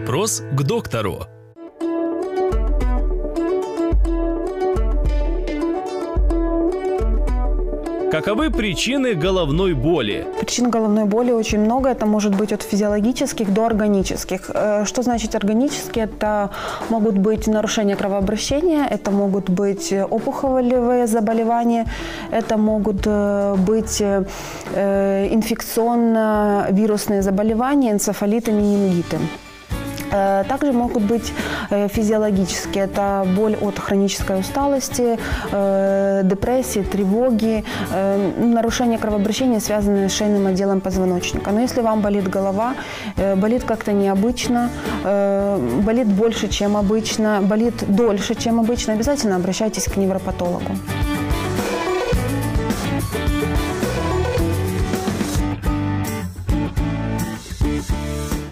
Вопрос к доктору. Каковы причины головной боли? Причин головной боли очень много. Это может быть от физиологических до органических. Э, Что значит органические? Это могут быть нарушения кровообращения, это могут быть опухолевые заболевания, это могут э, быть э, инфекционно-вирусные заболевания, энцефалиты, менингиты. Э, Также могут быть э, физиологические. Это боль от хронической усталости, э, депрессии, тревоги, нарушение кровообращения, связанные с шейным отделом позвоночника. Но если вам болит голова, болит как-то необычно, болит больше, чем обычно, болит дольше, чем обычно, обязательно обращайтесь к невропатологу.